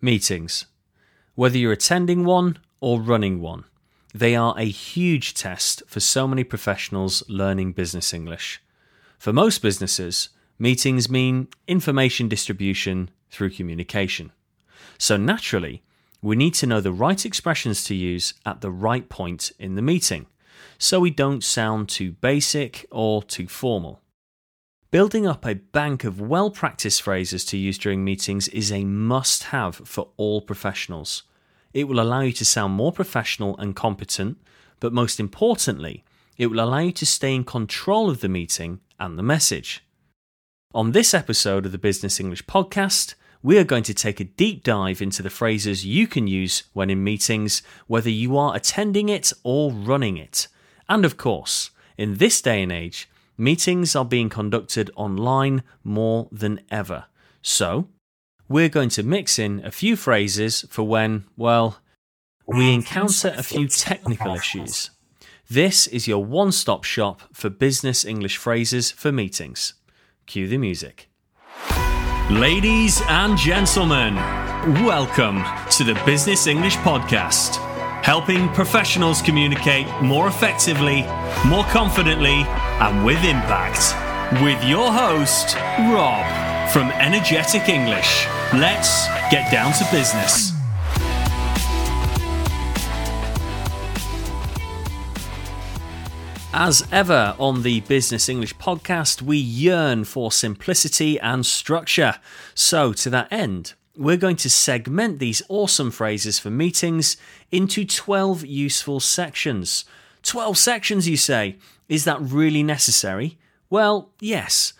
Meetings. Whether you're attending one or running one, they are a huge test for so many professionals learning business English. For most businesses, meetings mean information distribution through communication. So naturally, we need to know the right expressions to use at the right point in the meeting, so we don't sound too basic or too formal. Building up a bank of well practiced phrases to use during meetings is a must have for all professionals. It will allow you to sound more professional and competent, but most importantly, it will allow you to stay in control of the meeting and the message. On this episode of the Business English Podcast, we are going to take a deep dive into the phrases you can use when in meetings, whether you are attending it or running it. And of course, in this day and age, Meetings are being conducted online more than ever. So, we're going to mix in a few phrases for when, well, we encounter a few technical issues. This is your one stop shop for business English phrases for meetings. Cue the music. Ladies and gentlemen, welcome to the Business English Podcast helping professionals communicate more effectively, more confidently, and with impact. With your host, Rob from Energetic English. Let's get down to business. As ever on the Business English podcast, we yearn for simplicity and structure. So, to that end, we're going to segment these awesome phrases for meetings into 12 useful sections. 12 sections, you say? Is that really necessary? Well, yes.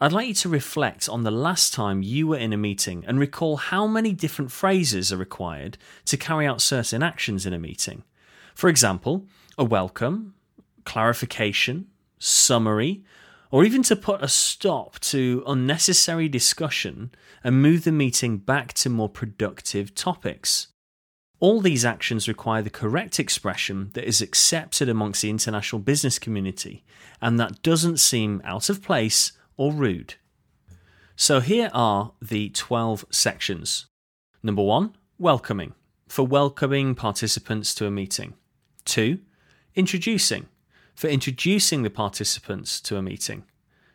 I'd like you to reflect on the last time you were in a meeting and recall how many different phrases are required to carry out certain actions in a meeting. For example, a welcome, clarification, summary, or even to put a stop to unnecessary discussion and move the meeting back to more productive topics. All these actions require the correct expression that is accepted amongst the international business community and that doesn't seem out of place or rude. So here are the 12 sections. Number one, welcoming, for welcoming participants to a meeting. Two, introducing, for introducing the participants to a meeting.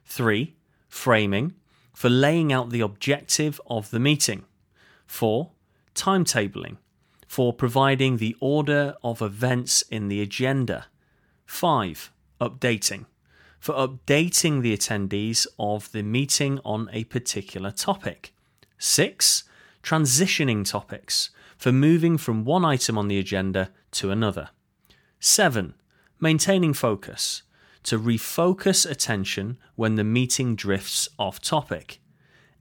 Three, framing, for laying out the objective of the meeting. Four, timetabling, for providing the order of events in the agenda. Five, updating, for updating the attendees of the meeting on a particular topic. Six, transitioning topics, for moving from one item on the agenda to another. Seven, maintaining focus, to refocus attention when the meeting drifts off topic.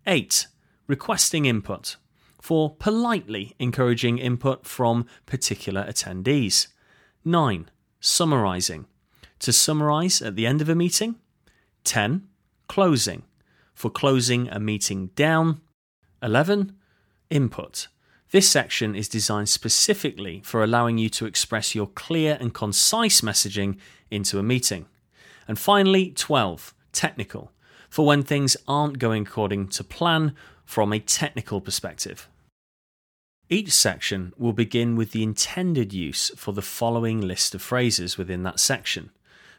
8. Requesting input, for politely encouraging input from particular attendees. 9. Summarizing, to summarize at the end of a meeting. 10. Closing, for closing a meeting down. 11. Input, this section is designed specifically for allowing you to express your clear and concise messaging into a meeting. And finally, 12, technical, for when things aren't going according to plan from a technical perspective. Each section will begin with the intended use for the following list of phrases within that section,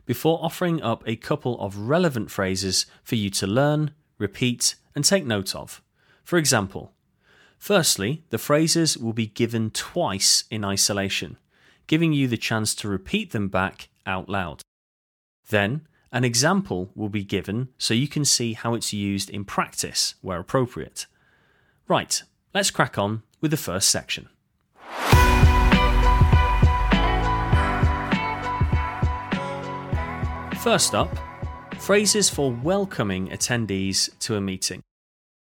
before offering up a couple of relevant phrases for you to learn, repeat, and take note of. For example, Firstly, the phrases will be given twice in isolation, giving you the chance to repeat them back out loud. Then, an example will be given so you can see how it's used in practice where appropriate. Right, let's crack on with the first section. First up, phrases for welcoming attendees to a meeting.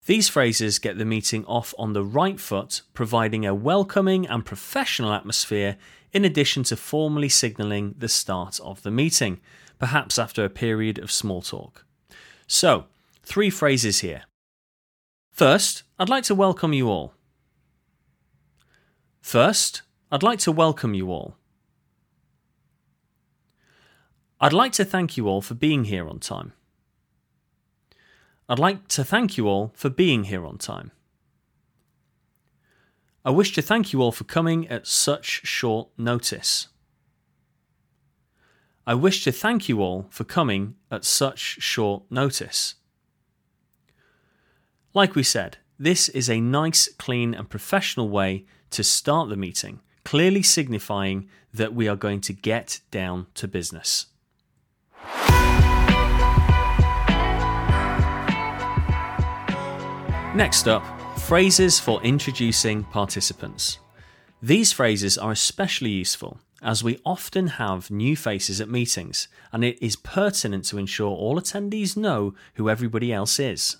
These phrases get the meeting off on the right foot, providing a welcoming and professional atmosphere in addition to formally signalling the start of the meeting, perhaps after a period of small talk. So, three phrases here. First, I'd like to welcome you all. First, I'd like to welcome you all. I'd like to thank you all for being here on time. I'd like to thank you all for being here on time. I wish to thank you all for coming at such short notice. I wish to thank you all for coming at such short notice. Like we said, this is a nice, clean, and professional way to start the meeting, clearly signifying that we are going to get down to business. Next up, phrases for introducing participants. These phrases are especially useful as we often have new faces at meetings, and it is pertinent to ensure all attendees know who everybody else is.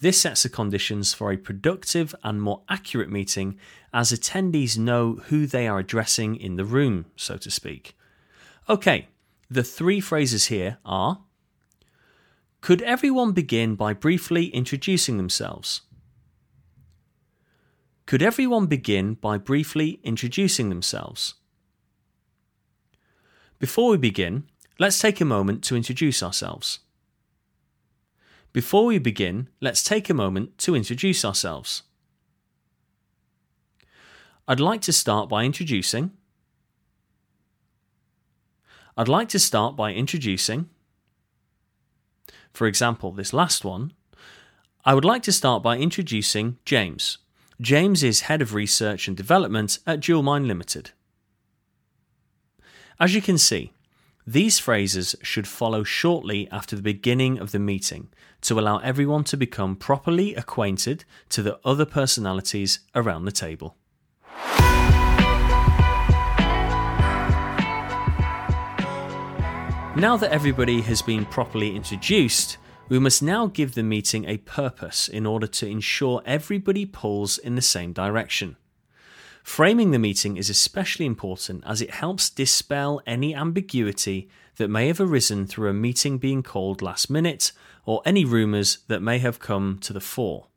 This sets the conditions for a productive and more accurate meeting as attendees know who they are addressing in the room, so to speak. Okay, the three phrases here are Could everyone begin by briefly introducing themselves? Could everyone begin by briefly introducing themselves? Before we begin, let's take a moment to introduce ourselves. Before we begin, let's take a moment to introduce ourselves. I'd like to start by introducing. I'd like to start by introducing. For example, this last one, I would like to start by introducing James. James is Head of Research and Development at Jewelmine Limited. As you can see, these phrases should follow shortly after the beginning of the meeting to allow everyone to become properly acquainted to the other personalities around the table. Now that everybody has been properly introduced, we must now give the meeting a purpose in order to ensure everybody pulls in the same direction. Framing the meeting is especially important as it helps dispel any ambiguity that may have arisen through a meeting being called last minute or any rumours that may have come to the fore.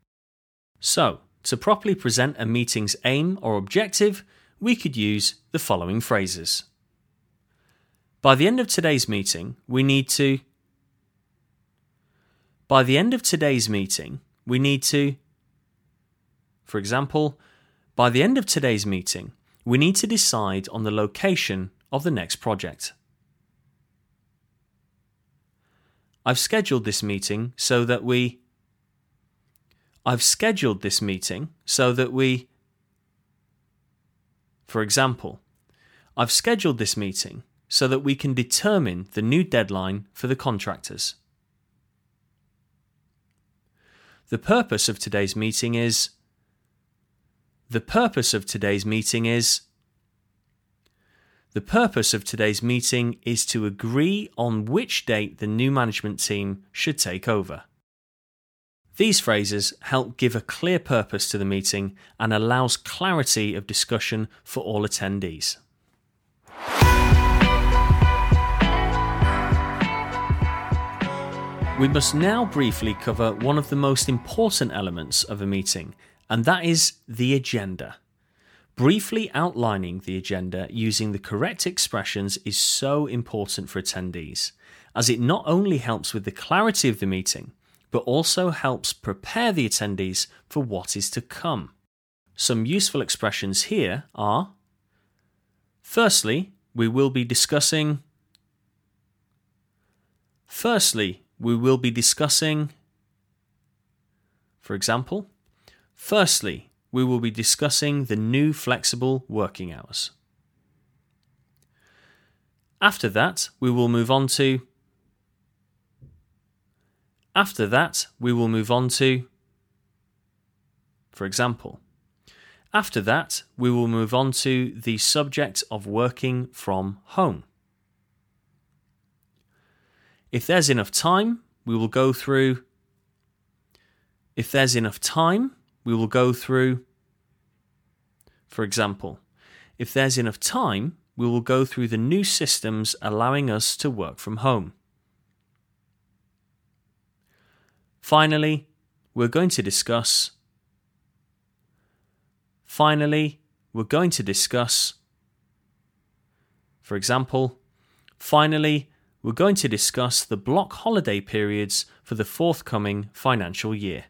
So, to properly present a meeting's aim or objective, we could use the following phrases. By the end of today's meeting, we need to. By the end of today's meeting, we need to. For example, by the end of today's meeting, we need to decide on the location of the next project. I've scheduled this meeting so that we. I've scheduled this meeting so that we. For example, I've scheduled this meeting so that we can determine the new deadline for the contractors. The purpose of today's meeting is the purpose of today's meeting is the purpose of today's meeting is to agree on which date the new management team should take over. These phrases help give a clear purpose to the meeting and allows clarity of discussion for all attendees. We must now briefly cover one of the most important elements of a meeting, and that is the agenda. Briefly outlining the agenda using the correct expressions is so important for attendees, as it not only helps with the clarity of the meeting, but also helps prepare the attendees for what is to come. Some useful expressions here are Firstly, we will be discussing. Firstly, we will be discussing. For example, Firstly, we will be discussing the new flexible working hours. After that, we will move on to. After that, we will move on to. For example, after that, we will move on to the subject of working from home. If there's enough time, we will go through. If there's enough time, we will go through, for example, if there's enough time, we will go through the new systems allowing us to work from home. Finally, we're going to discuss. Finally, we're going to discuss. For example, finally, we're going to discuss the block holiday periods for the forthcoming financial year.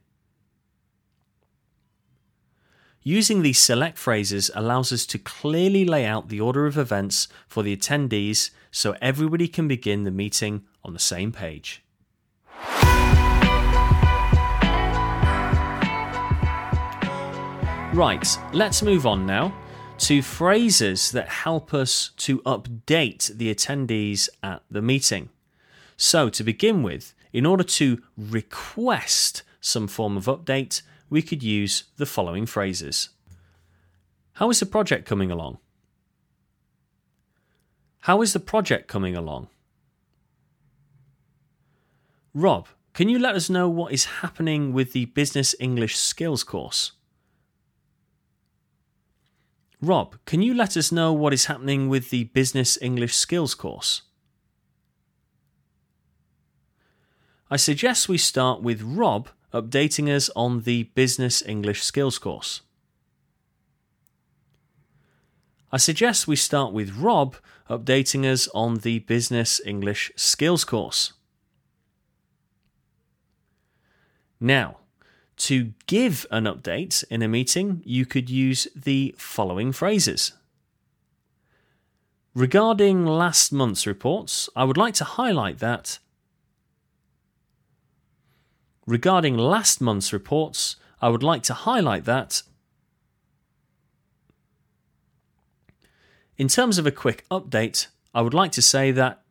Using these select phrases allows us to clearly lay out the order of events for the attendees so everybody can begin the meeting on the same page. Right, let's move on now to phrases that help us to update the attendees at the meeting. So, to begin with, in order to request some form of update, we could use the following phrases How is the project coming along? How is the project coming along? Rob, can you let us know what is happening with the Business English Skills course? Rob, can you let us know what is happening with the Business English Skills course? I suggest we start with Rob updating us on the Business English Skills course. I suggest we start with Rob updating us on the Business English Skills course. Now, to give an update in a meeting, you could use the following phrases. Regarding last month's reports, I would like to highlight that. Regarding last month's reports, I would like to highlight that. In terms of a quick update, I would like to say that.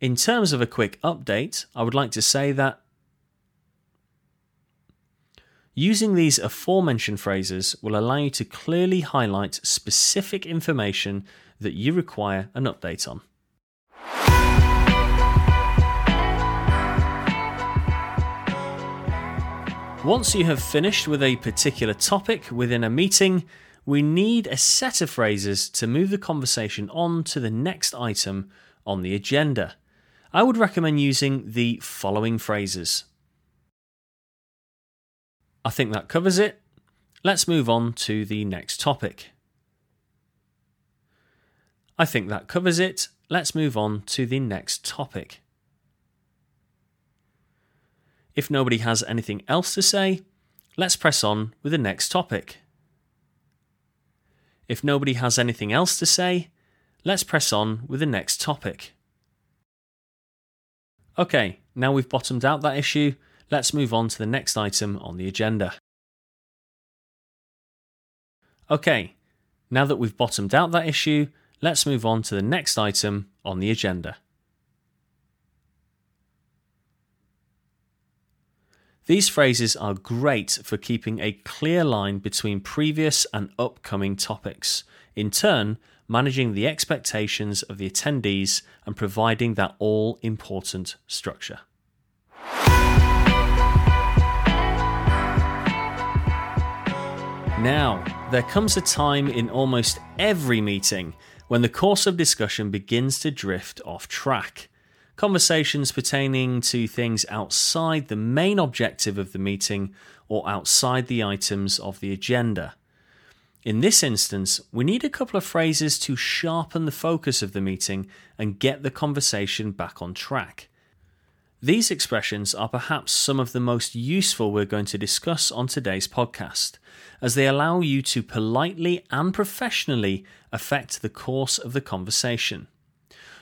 In terms of a quick update, I would like to say that Using these aforementioned phrases will allow you to clearly highlight specific information that you require an update on. Once you have finished with a particular topic within a meeting, we need a set of phrases to move the conversation on to the next item on the agenda. I would recommend using the following phrases. I think that covers it. Let's move on to the next topic. I think that covers it. Let's move on to the next topic. If nobody has anything else to say, let's press on with the next topic. If nobody has anything else to say, let's press on with the next topic. Okay, now we've bottomed out that issue, let's move on to the next item on the agenda. Okay, now that we've bottomed out that issue, let's move on to the next item on the agenda. These phrases are great for keeping a clear line between previous and upcoming topics, in turn, managing the expectations of the attendees and providing that all important structure. Now, there comes a time in almost every meeting when the course of discussion begins to drift off track. Conversations pertaining to things outside the main objective of the meeting or outside the items of the agenda. In this instance, we need a couple of phrases to sharpen the focus of the meeting and get the conversation back on track. These expressions are perhaps some of the most useful we're going to discuss on today's podcast, as they allow you to politely and professionally affect the course of the conversation.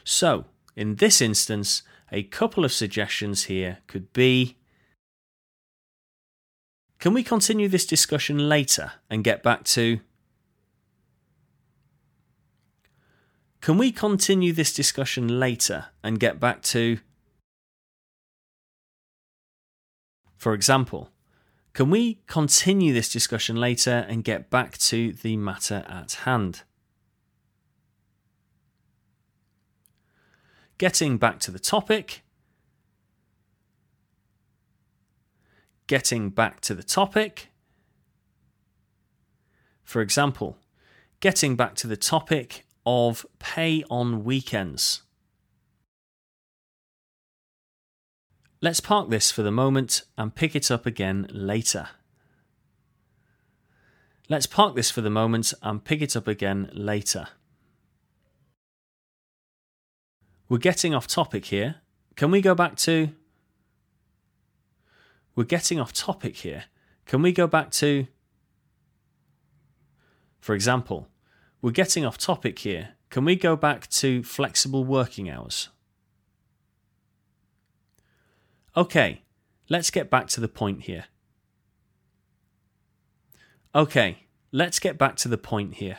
So, in this instance, a couple of suggestions here could be Can we continue this discussion later and get back to Can we continue this discussion later and get back to For example, can we continue this discussion later and get back to the matter at hand? Getting back to the topic. Getting back to the topic. For example, getting back to the topic of pay on weekends. Let's park this for the moment and pick it up again later. Let's park this for the moment and pick it up again later. We're getting off topic here. Can we go back to. We're getting off topic here. Can we go back to, for example, we're getting off topic here. Can we go back to flexible working hours? Okay, let's get back to the point here. Okay, let's get back to the point here.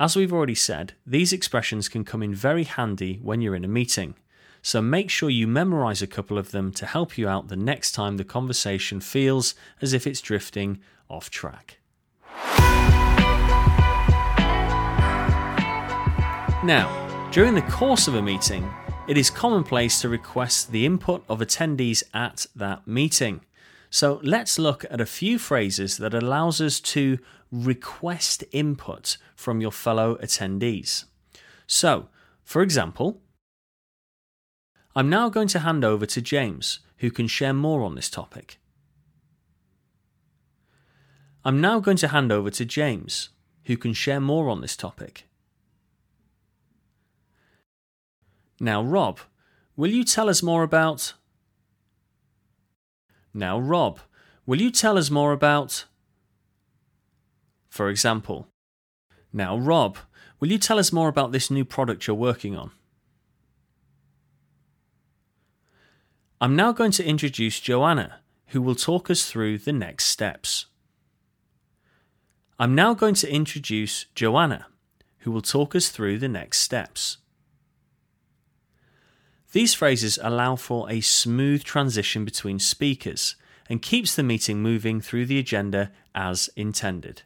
As we've already said, these expressions can come in very handy when you're in a meeting, so make sure you memorize a couple of them to help you out the next time the conversation feels as if it's drifting off track. Now, during the course of a meeting, it is commonplace to request the input of attendees at that meeting. So let's look at a few phrases that allows us to request input from your fellow attendees. So, for example, I'm now going to hand over to James, who can share more on this topic. I'm now going to hand over to James, who can share more on this topic. Now, Rob, will you tell us more about. Now, Rob, will you tell us more about. For example, now, Rob, will you tell us more about this new product you're working on? I'm now going to introduce Joanna, who will talk us through the next steps. I'm now going to introduce Joanna, who will talk us through the next steps. These phrases allow for a smooth transition between speakers and keeps the meeting moving through the agenda as intended.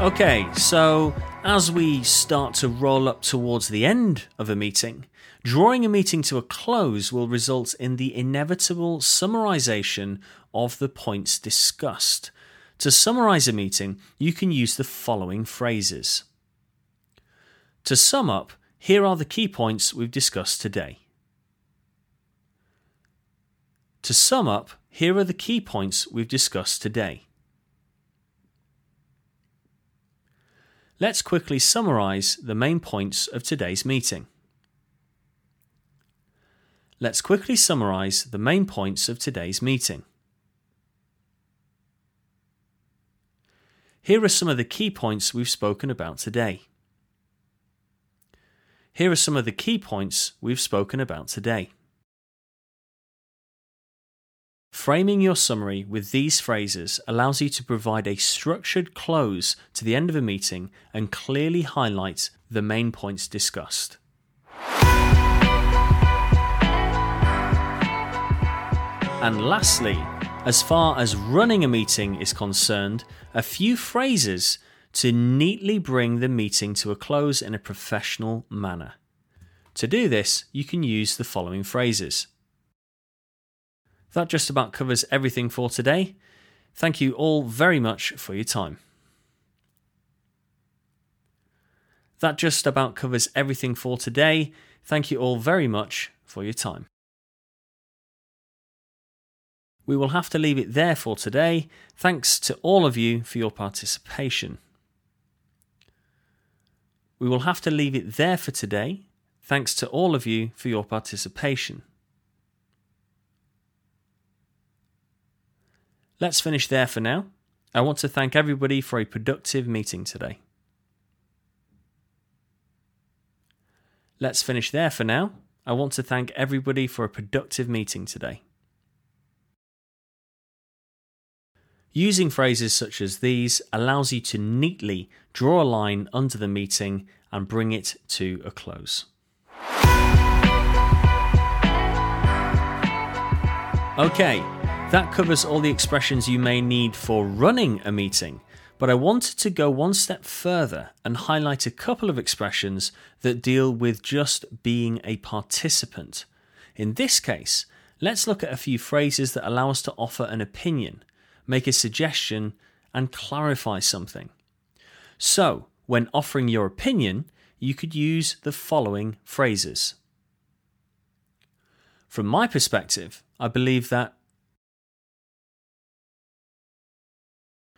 Okay, so as we start to roll up towards the end of a meeting, drawing a meeting to a close will result in the inevitable summarization of the points discussed. To summarize a meeting, you can use the following phrases. To sum up, here are the key points we've discussed today. To sum up, here are the key points we've discussed today. Let's quickly summarise the main points of today's meeting. Let's quickly summarise the main points of today's meeting. Here are some of the key points we've spoken about today. Here are some of the key points we've spoken about today. Framing your summary with these phrases allows you to provide a structured close to the end of a meeting and clearly highlight the main points discussed. And lastly, as far as running a meeting is concerned, a few phrases to neatly bring the meeting to a close in a professional manner. To do this, you can use the following phrases. That just about covers everything for today. Thank you all very much for your time. That just about covers everything for today. Thank you all very much for your time. We will have to leave it there for today. Thanks to all of you for your participation. We will have to leave it there for today. Thanks to all of you for your participation. Let's finish there for now. I want to thank everybody for a productive meeting today. Let's finish there for now. I want to thank everybody for a productive meeting today. Using phrases such as these allows you to neatly draw a line under the meeting and bring it to a close. Okay, that covers all the expressions you may need for running a meeting, but I wanted to go one step further and highlight a couple of expressions that deal with just being a participant. In this case, let's look at a few phrases that allow us to offer an opinion make a suggestion, and clarify something. So, when offering your opinion, you could use the following phrases. From my perspective, I believe that.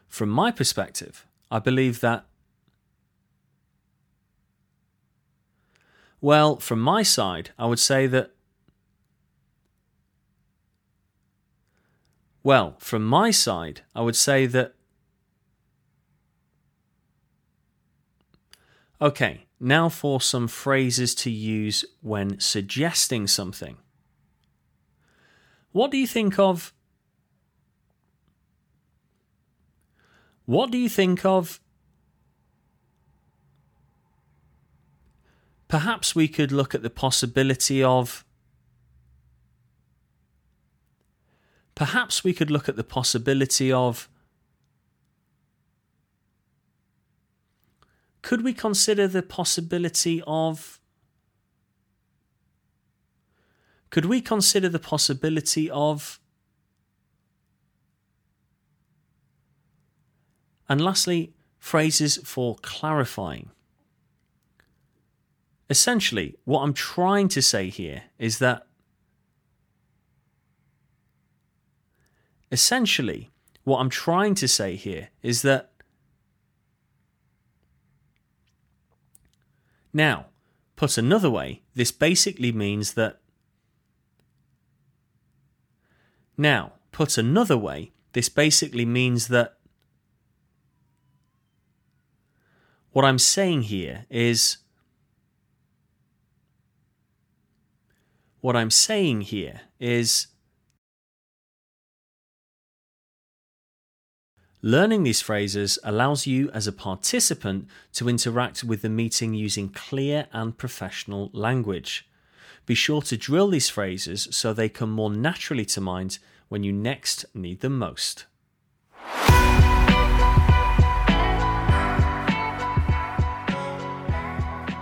From my perspective, I believe that. Well, from my side, I would say that. Well, from my side, I would say that. Okay, now for some phrases to use when suggesting something. What do you think of? What do you think of? Perhaps we could look at the possibility of. Perhaps we could look at the possibility of. Could we consider the possibility of. Could we consider the possibility of. And lastly, phrases for clarifying. Essentially, what I'm trying to say here is that essentially, what I'm trying to say here is that now, put another way, this basically means that now, put another way, this basically means that what I'm saying here is What I'm saying here is Learning these phrases allows you as a participant to interact with the meeting using clear and professional language. Be sure to drill these phrases so they come more naturally to mind when you next need them most.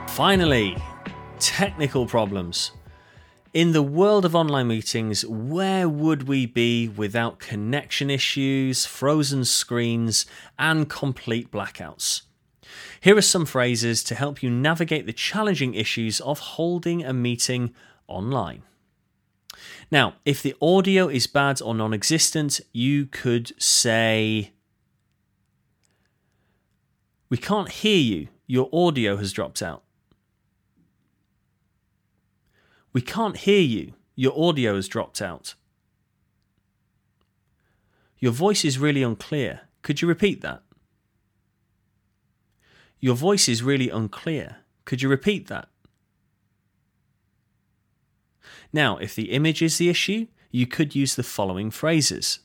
Finally, technical problems. In the world of online meetings, where would we be without connection issues, frozen screens, and complete blackouts? Here are some phrases to help you navigate the challenging issues of holding a meeting online. Now, if the audio is bad or non existent, you could say, We can't hear you, your audio has dropped out. We can't hear you. Your audio has dropped out. Your voice is really unclear. Could you repeat that? Your voice is really unclear. Could you repeat that? Now, if the image is the issue, you could use the following phrases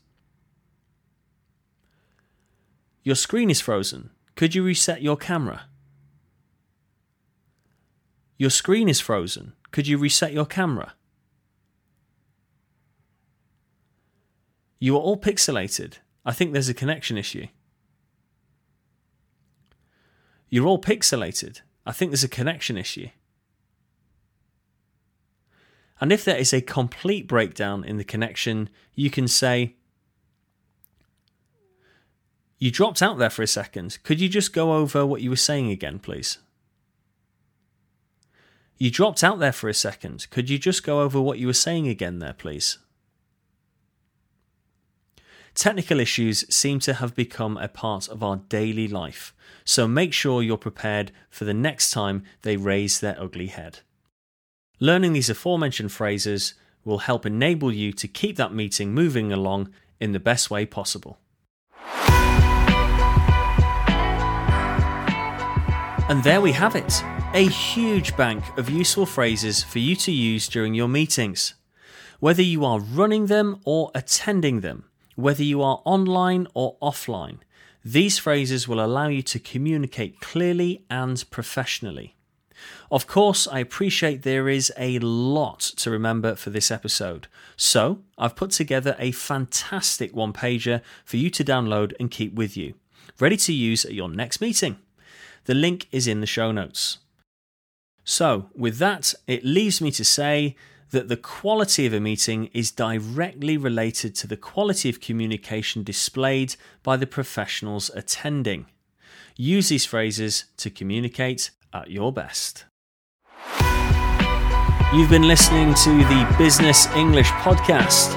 Your screen is frozen. Could you reset your camera? Your screen is frozen. Could you reset your camera? You are all pixelated. I think there's a connection issue. You're all pixelated. I think there's a connection issue. And if there is a complete breakdown in the connection, you can say, You dropped out there for a second. Could you just go over what you were saying again, please? You dropped out there for a second. Could you just go over what you were saying again there, please? Technical issues seem to have become a part of our daily life, so make sure you're prepared for the next time they raise their ugly head. Learning these aforementioned phrases will help enable you to keep that meeting moving along in the best way possible. And there we have it a huge bank of useful phrases for you to use during your meetings. Whether you are running them or attending them, whether you are online or offline, these phrases will allow you to communicate clearly and professionally. Of course, I appreciate there is a lot to remember for this episode, so I've put together a fantastic one pager for you to download and keep with you, ready to use at your next meeting. The link is in the show notes. So, with that, it leaves me to say that the quality of a meeting is directly related to the quality of communication displayed by the professionals attending. Use these phrases to communicate at your best. You've been listening to the Business English Podcast.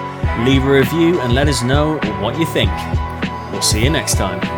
Leave a review and let us know what you think. We'll see you next time.